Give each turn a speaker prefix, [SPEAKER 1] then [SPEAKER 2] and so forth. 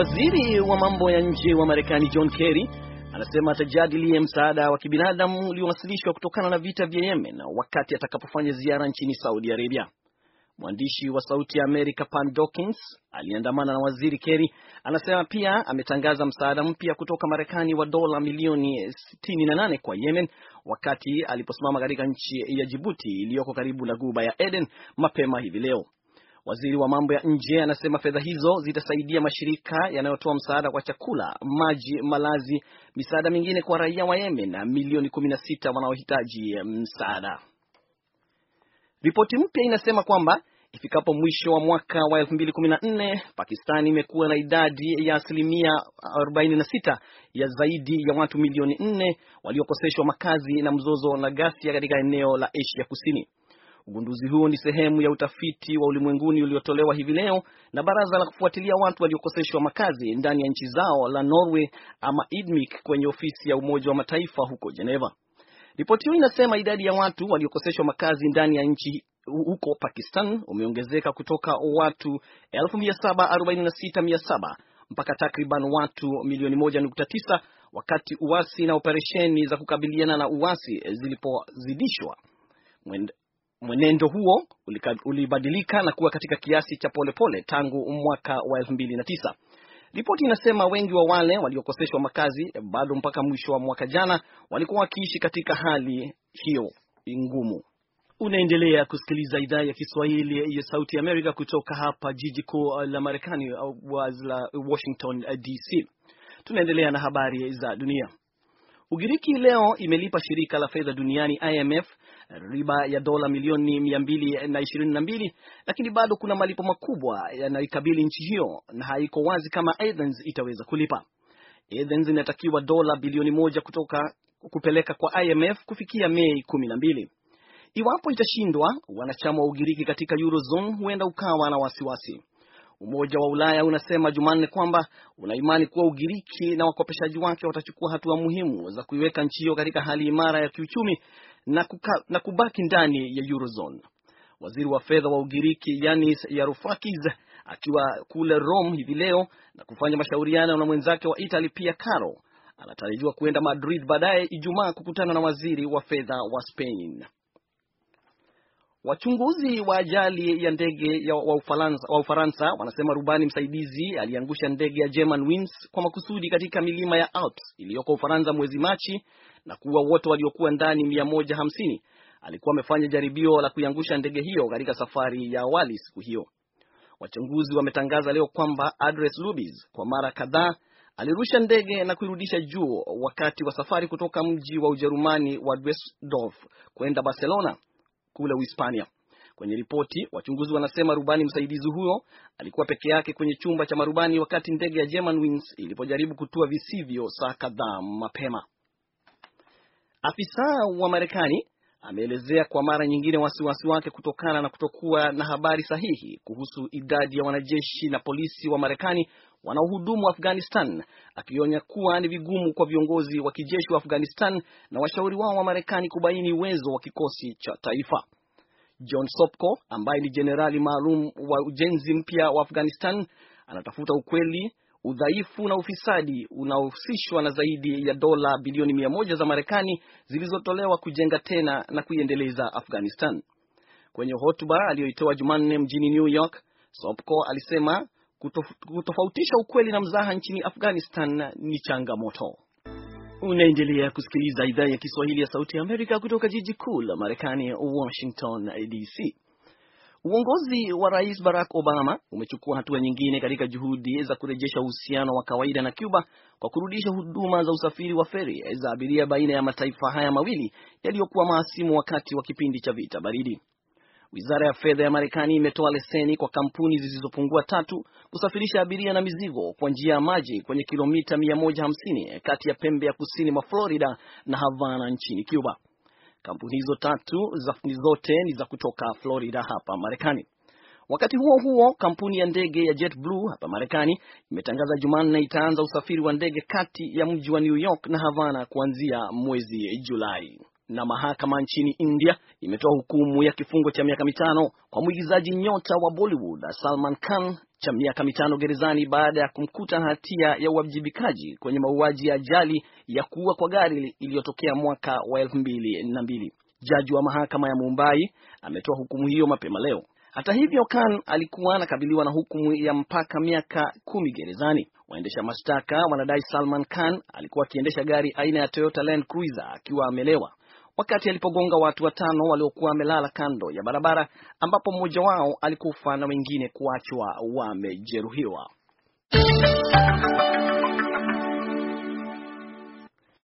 [SPEAKER 1] Waziri wa mambo ya nje wa Marekani John Kerry anasema atajadili msaada wa kibinadamu uliowasilishwa kutokana na vita vya Yemen wakati atakapofanya ziara nchini Saudi Arabia. Mwandishi wa Sauti ya Amerika Pan Dawkins aliyeandamana na Waziri Kerry anasema pia ametangaza msaada mpya kutoka Marekani wa dola milioni 68 kwa Yemen wakati aliposimama katika nchi ya Jibuti iliyoko karibu na Ghuba ya Eden mapema hivi leo. Waziri wa mambo ya nje anasema fedha hizo zitasaidia mashirika yanayotoa msaada kwa chakula, maji, malazi, misaada mingine kwa raia wa Yemen na milioni 16 wanaohitaji msaada. Ripoti mpya inasema kwamba ifikapo mwisho wa mwaka wa 2014 Pakistan imekuwa na idadi ya asilimia 46 ya zaidi ya watu milioni 4 waliokoseshwa makazi na mzozo na ghasia katika eneo la Asia Kusini. Ugunduzi huo ni sehemu ya utafiti wa ulimwenguni uliotolewa hivi leo na baraza la kufuatilia watu waliokoseshwa makazi ndani ya nchi zao la Norway ama IDMIC kwenye ofisi ya Umoja wa Mataifa huko Geneva. Ripoti hiyo inasema idadi ya watu waliokoseshwa makazi ndani ya nchi huko Pakistan umeongezeka kutoka watu 1746,700 mpaka takriban watu milioni 1.9 wakati uasi na operesheni za kukabiliana na uasi zilipozidishwa. Mwenendo huo ulibadilika na kuwa katika kiasi cha polepole tangu mwaka wa 2009. Ripoti inasema wengi wa wale waliokoseshwa makazi bado mpaka mwisho wa mwaka jana walikuwa wakiishi katika hali hiyo ngumu. Unaendelea kusikiliza idhaa ya Kiswahili ya Sauti Amerika kutoka hapa jiji kuu la Marekani Washington DC. Tunaendelea na habari za dunia. Ugiriki leo imelipa shirika la fedha duniani IMF riba ya dola milioni mia mbili na ishirini na mbili, lakini bado kuna malipo makubwa yanayoikabili nchi hiyo na haiko wazi kama Athens itaweza kulipa. Athens inatakiwa dola bilioni moja kutoka kupeleka kwa IMF kufikia Mei kumi na mbili. Iwapo itashindwa, wanachama wa Ugiriki katika Eurozone huenda ukawa na wasiwasi. Umoja wa Ulaya unasema Jumanne kwamba unaimani kuwa Ugiriki na wakopeshaji wake watachukua hatua muhimu za kuiweka nchi hiyo katika hali imara ya kiuchumi na, kuka, na kubaki ndani ya Eurozone. Waziri wa fedha wa Ugiriki Yanis Varoufakis akiwa kule Rome hivi leo na kufanya mashauriano na mwenzake wa Italy Pia Caro anatarajiwa kuenda Madrid baadaye Ijumaa kukutana na waziri wa fedha wa Spain. Wachunguzi wa ajali ya ndege wa Ufaransa, wa Ufaransa wanasema rubani msaidizi aliangusha ndege ya Germanwings kwa makusudi katika milima ya Alps iliyoko Ufaransa mwezi Machi na kuua wote waliokuwa ndani mia moja hamsini. Alikuwa amefanya jaribio la kuiangusha ndege hiyo katika safari ya awali siku hiyo. Wachunguzi wametangaza leo kwamba Andres Lubitz kwa mara kadhaa alirusha ndege na kuirudisha juu wakati wa safari kutoka mji wa Ujerumani wa Dusseldorf kwenda Barcelona kule Uhispania. Kwenye ripoti, wachunguzi wanasema rubani msaidizi huyo alikuwa peke yake kwenye chumba cha marubani wakati ndege ya Germanwings ilipojaribu kutua visivyo saa kadhaa mapema. Afisa wa Marekani ameelezea kwa mara nyingine wasiwasi wake kutokana na kutokuwa na habari sahihi kuhusu idadi ya wanajeshi na polisi wa Marekani wanaohudumu Afghanistan, akionya kuwa ni vigumu kwa viongozi wa kijeshi wa Afghanistan na washauri wao wa Marekani kubaini uwezo wa kikosi cha taifa. John Sopko ambaye ni jenerali maalum wa ujenzi mpya wa Afghanistan anatafuta ukweli, udhaifu na ufisadi unaohusishwa na zaidi ya dola bilioni mia moja za Marekani zilizotolewa kujenga tena na kuiendeleza Afghanistan. Kwenye hotuba aliyoitoa Jumanne mjini New York, Sopko alisema kutofautisha ukweli na mzaha nchini Afghanistan ni changamoto. Unaendelea kusikiliza idhaa ya Kiswahili ya Sauti ya Amerika kutoka jiji kuu la Marekani, Washington DC. Uongozi wa Rais Barack Obama umechukua hatua nyingine katika juhudi za kurejesha uhusiano wa kawaida na Cuba kwa kurudisha huduma za usafiri wa feri za abiria baina ya mataifa haya mawili yaliyokuwa mahasimu wakati wa kipindi cha vita baridi. Wizara ya fedha ya Marekani imetoa leseni kwa kampuni zisizopungua tatu kusafirisha abiria na mizigo kwa njia ya maji kwenye kilomita 150 kati ya pembe ya kusini mwa Florida na Havana nchini Cuba. Kampuni hizo tatu zote ni za kutoka Florida hapa Marekani. Wakati huo huo, kampuni ya ndege ya JetBlue hapa Marekani imetangaza Jumanne itaanza usafiri wa ndege kati ya mji wa New York na Havana kuanzia mwezi Julai. Na mahakama nchini India imetoa hukumu ya kifungo cha miaka mitano kwa mwigizaji nyota wa Bollywood Salman Khan cha miaka mitano gerezani baada ya kumkuta hatia ya uwajibikaji kwenye mauaji ya ajali ya kuua kwa gari iliyotokea mwaka wa elfu mbili na mbili. Jaji wa mahakama ya Mumbai ametoa hukumu hiyo mapema leo. Hata hivyo, Khan alikuwa anakabiliwa na hukumu ya mpaka miaka kumi gerezani. Waendesha mashtaka wanadai Salman Khan alikuwa akiendesha gari aina ya Toyota Land Cruiser akiwa amelewa wakati alipogonga watu watano waliokuwa wamelala kando ya barabara, ambapo mmoja wao alikufa na wengine kuachwa wamejeruhiwa.